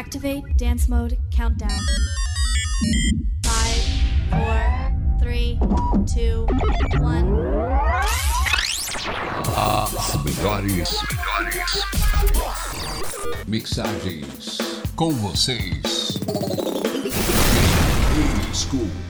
Activate dance mode countdown. Five, four, three, two, one. Ah, melhores, melhores mixagens com vocês. School.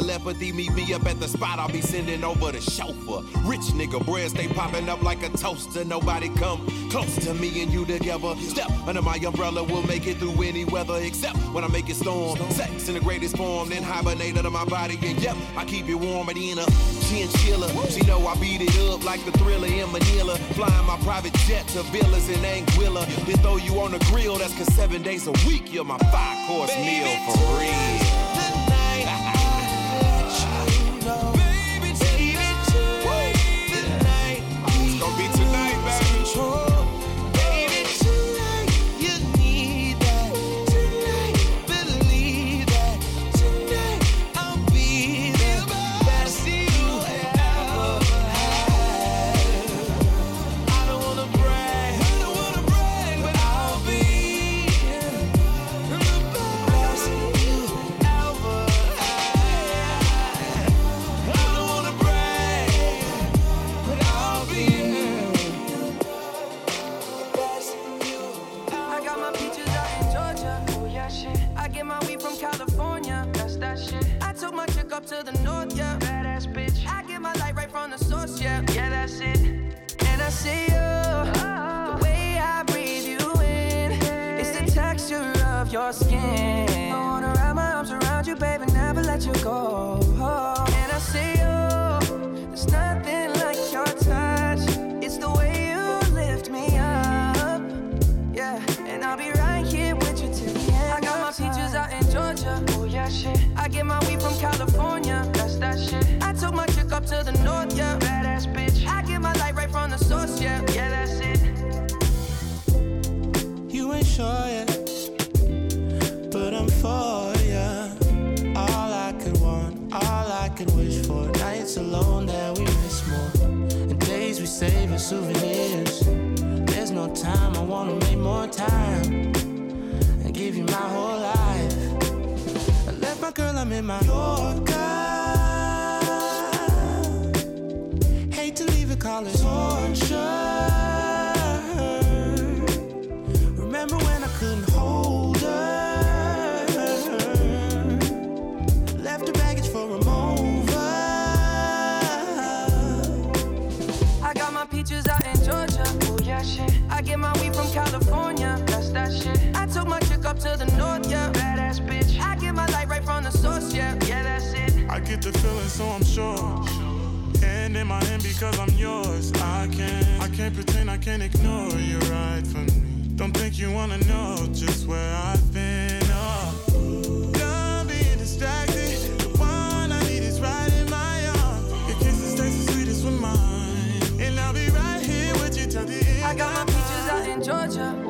telepathy, meet me up at the spot. I'll be sending over the chauffeur. Rich nigga, bread stay popping up like a toaster. Nobody come close to me and you together. Step under my umbrella, we'll make it through any weather except when I make it storm. Sex in the greatest form, then hibernate under my body. And yep, I keep it warm at in a chinchilla. She know I beat it up like the thriller in Manila. Flying my private jet to villas in Anguilla. Then throw you on the grill, that's cause seven days a week you're my five course meal for real. Your skin. I wanna wrap my arms around you, baby, never let you go. And I see you. There's nothing like your touch. It's the way you lift me up. Yeah, and I'll be right here with you till the end. I got my peaches out in Georgia. Oh yeah, shit. I get my weed from California. That's that shit. I took my chick up to the north, yeah. Source, yeah. Yeah, that's it. You ain't sure yet, but I'm for ya. All I could want, all I could wish for. Nights alone that we miss more, and days we save as souvenirs. There's no time, I wanna make more time and give you my whole life. I left my girl, I'm in my Yorker. Call it torture. Remember when I couldn't hold her? Left her baggage for a mover. I got my peaches out in Georgia. Oh yeah, shit. I get my weed from California. That's that shit. I took my chick up to the north, yeah. Badass bitch. I get my light right from the source, yeah. Yeah, that's it. I get the feeling, so I'm sure. Hand in my hand because I'm yours. I can't, I can't pretend I can't ignore you right from me. Don't think you wanna know just where I've been. Oh. Done being distracted. The one I need is right in my arms. Your kisses taste the sweetest with mine, and I'll be right here with you till the end. I got my peaches out in Georgia.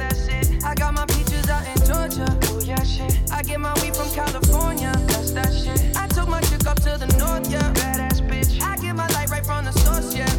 I get my weed from California. That's that shit. I took my chick up to the north, yeah. Badass bitch. I get my light right from the source, yeah.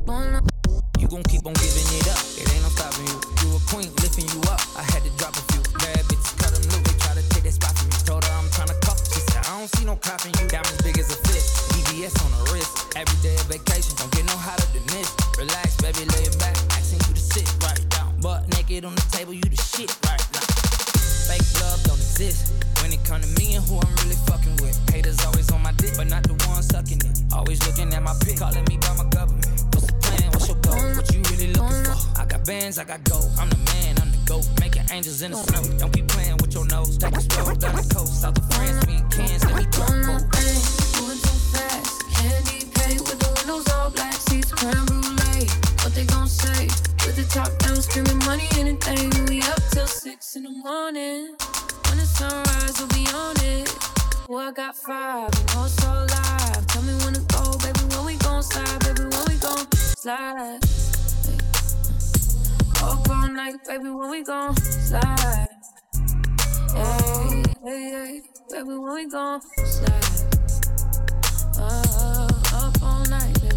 You gon' keep on giving it up. It ain't no stopping you. You a queen, lifting you up. I had to drop a few bad bitches, cut them loose. They try to take that spot from me. Told her I'm tryna cuff. She said I don't see no cop in you. Diamonds big as a fist. DBS on the wrist. Every day a vacation. Don't get no hotter than this. Relax, baby, lay it back. Asking you to sit right down. Butt naked on the table, you the shit right now. Fake love don't exist. When it come to me and who I'm really fucking with. Haters always on my dick, but not the one sucking it. Always looking at my pic, calling me by my government. What you really looking for? I got bands, I got gold. I'm the man, I'm the goat. Making angels in the snow. Don't be playing with your nose. Take a stroll down the coast. South of France, we in Cannes, let me nothing, moving too fast. Candy paint with the windows all black seats, creme brulee. What they gon' say? With the top down, screaming money, anything. We up till six in the morning. When the sunrise, we'll be on it. Oh, I got five, know it's so live. Tell me when to go, baby. When we gon' slide, baby. Slide. Up all night, baby. When we gon' slide. Hey, hey, hey, baby, when we gon' slide? Uh, up all night, baby,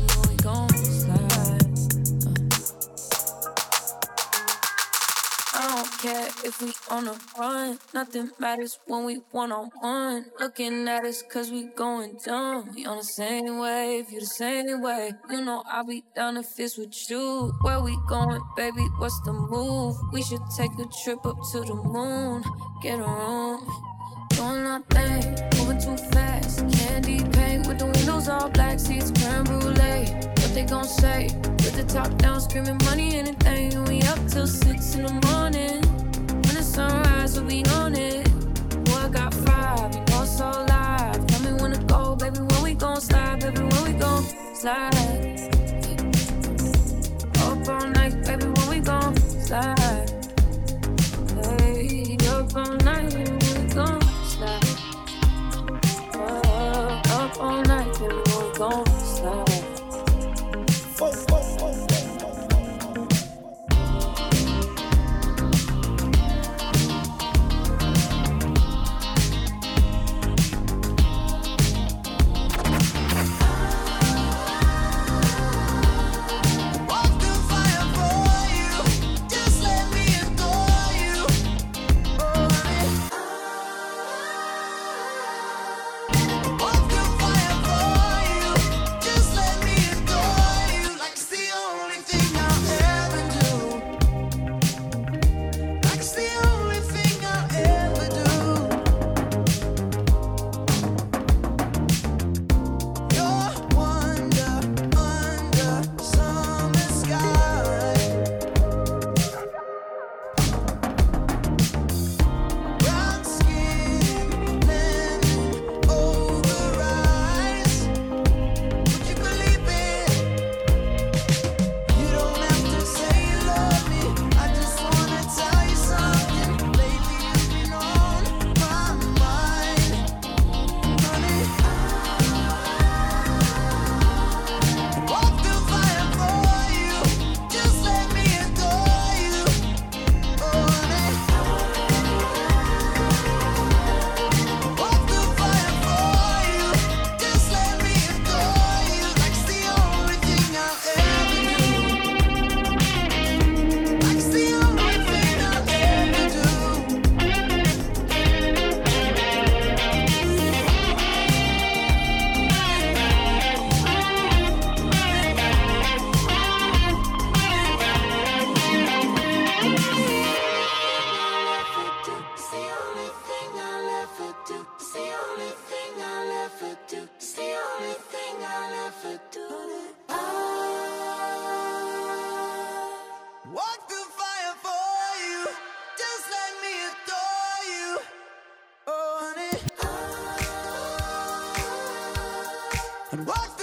don't care if we on a run. Nothing matters when we one on one. Looking at us cause we going dumb. We on the same wave, you the same way. You know I'll be down if it's with you. Where we going, baby? What's the move? We should take a trip up to the moon. Get a room. Doing nothing, moving too fast. With the windows all black, seats creme brulee. What they gon' say? With the top down, screaming money, anything. We up till six in the morning. When the sunrise, we'll be on it. Got five, you. Tell me when to go, baby. When we gon' slide, baby. When we gon' slide. Up all night, baby. When we gon' slide. Hey, up all night. all night. And we're gone and what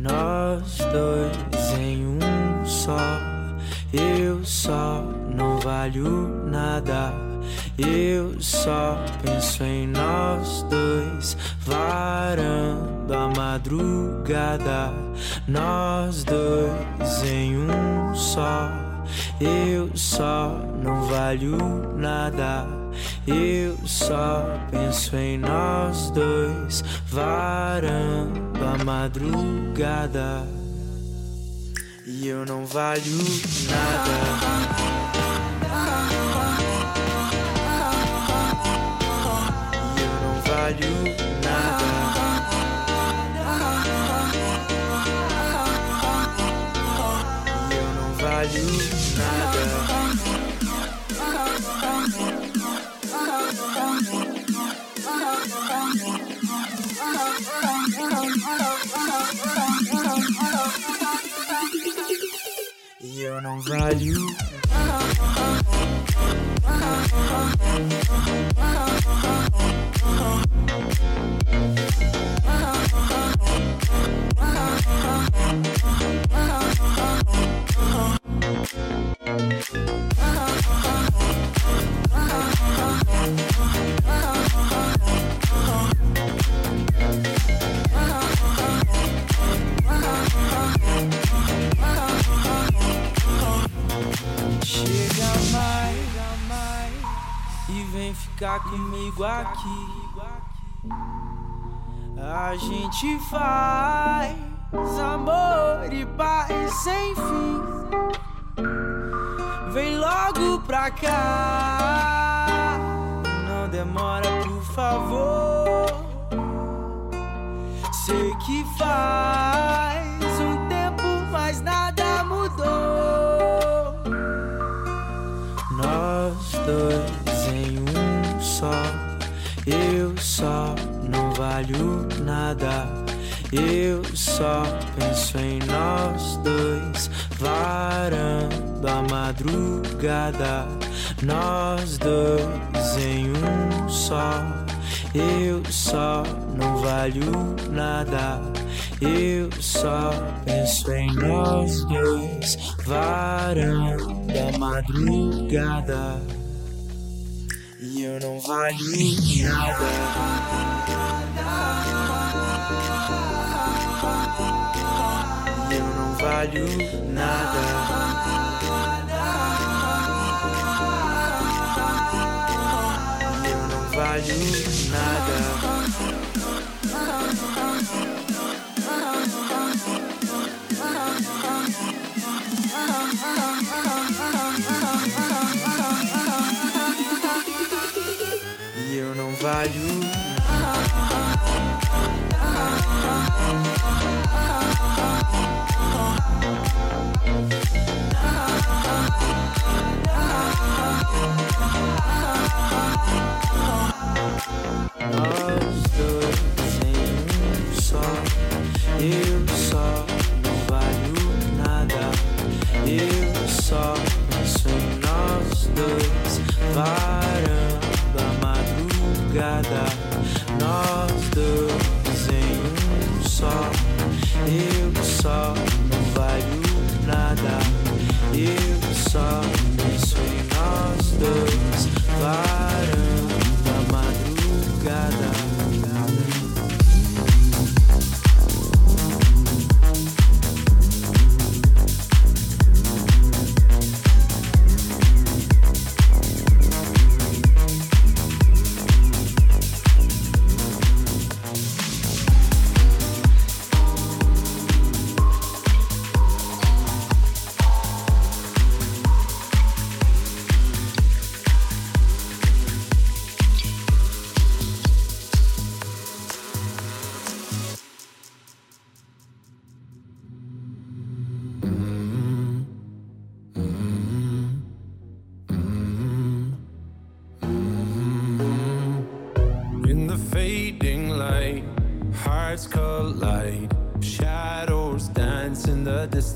Nós dois em um só. Eu só não valho nada. Eu só penso em nós dois, varando a madrugada. Nós dois em um só. Eu só não valho nada. Eu só penso em nós dois, varando a madrugada. E eu não valho nada. E eu não valho nada. Eu não valho nada. E eu não valho. Ficar comigo aqui. A gente faz amor e paz sem fim. Vem logo pra cá. Não demora, por favor. Sei que faz valho nada. Eu só penso em nós dois, varando a madrugada. Nós dois em um só. Eu só não valho nada. Eu só penso em nós dois, varando a madrugada. E eu não valho nada. Valho nada. Eu não valho nada.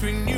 Between you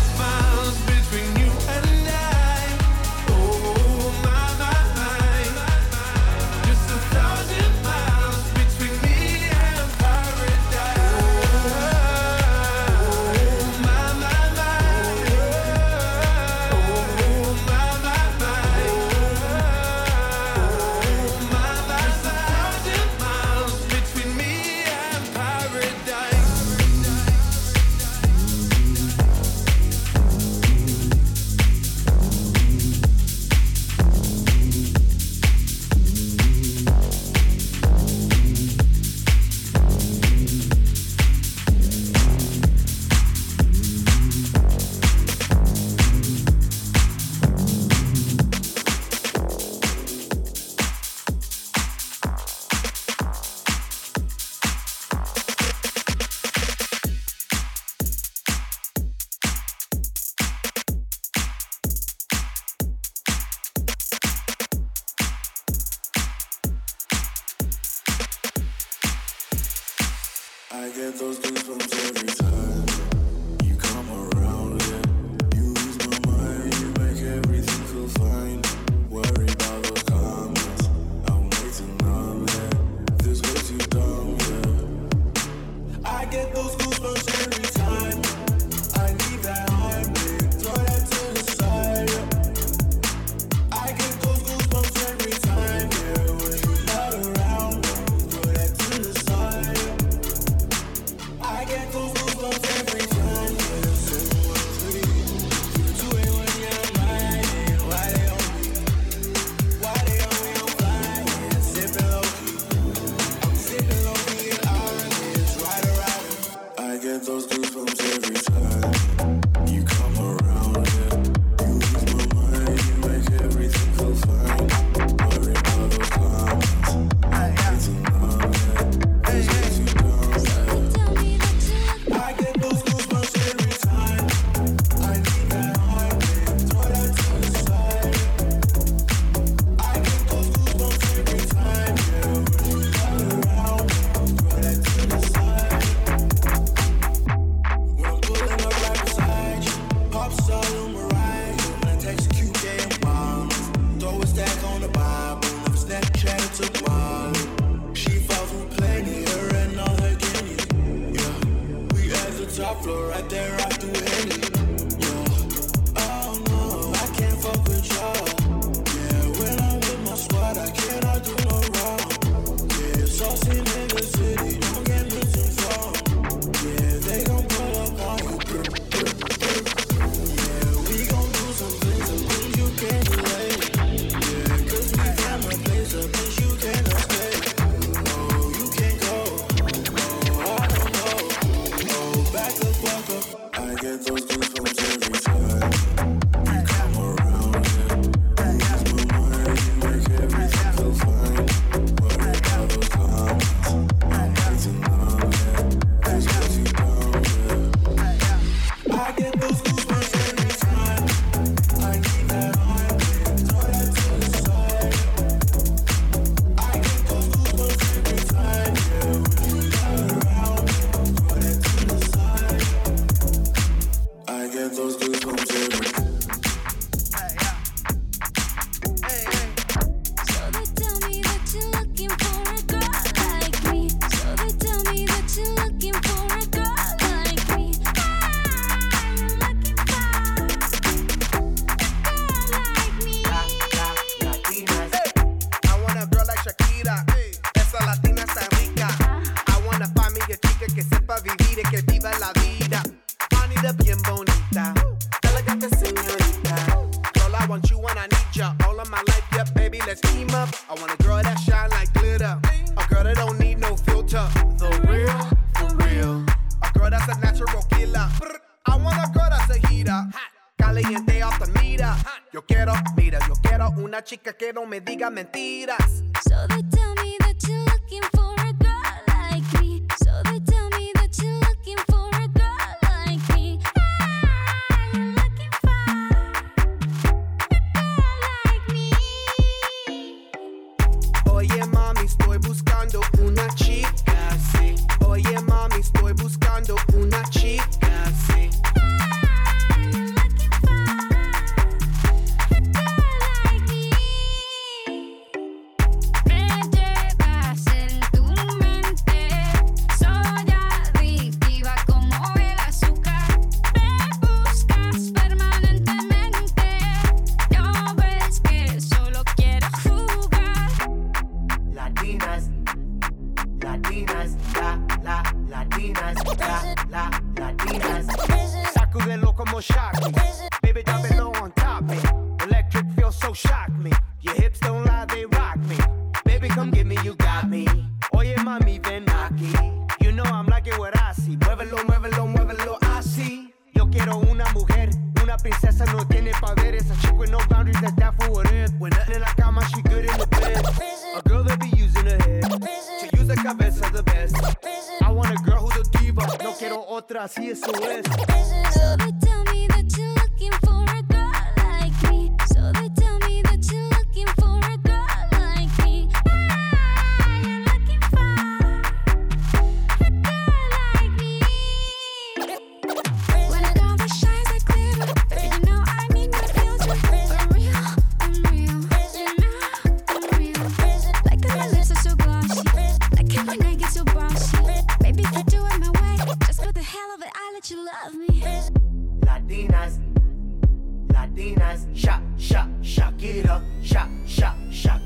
que no me diga mentiras.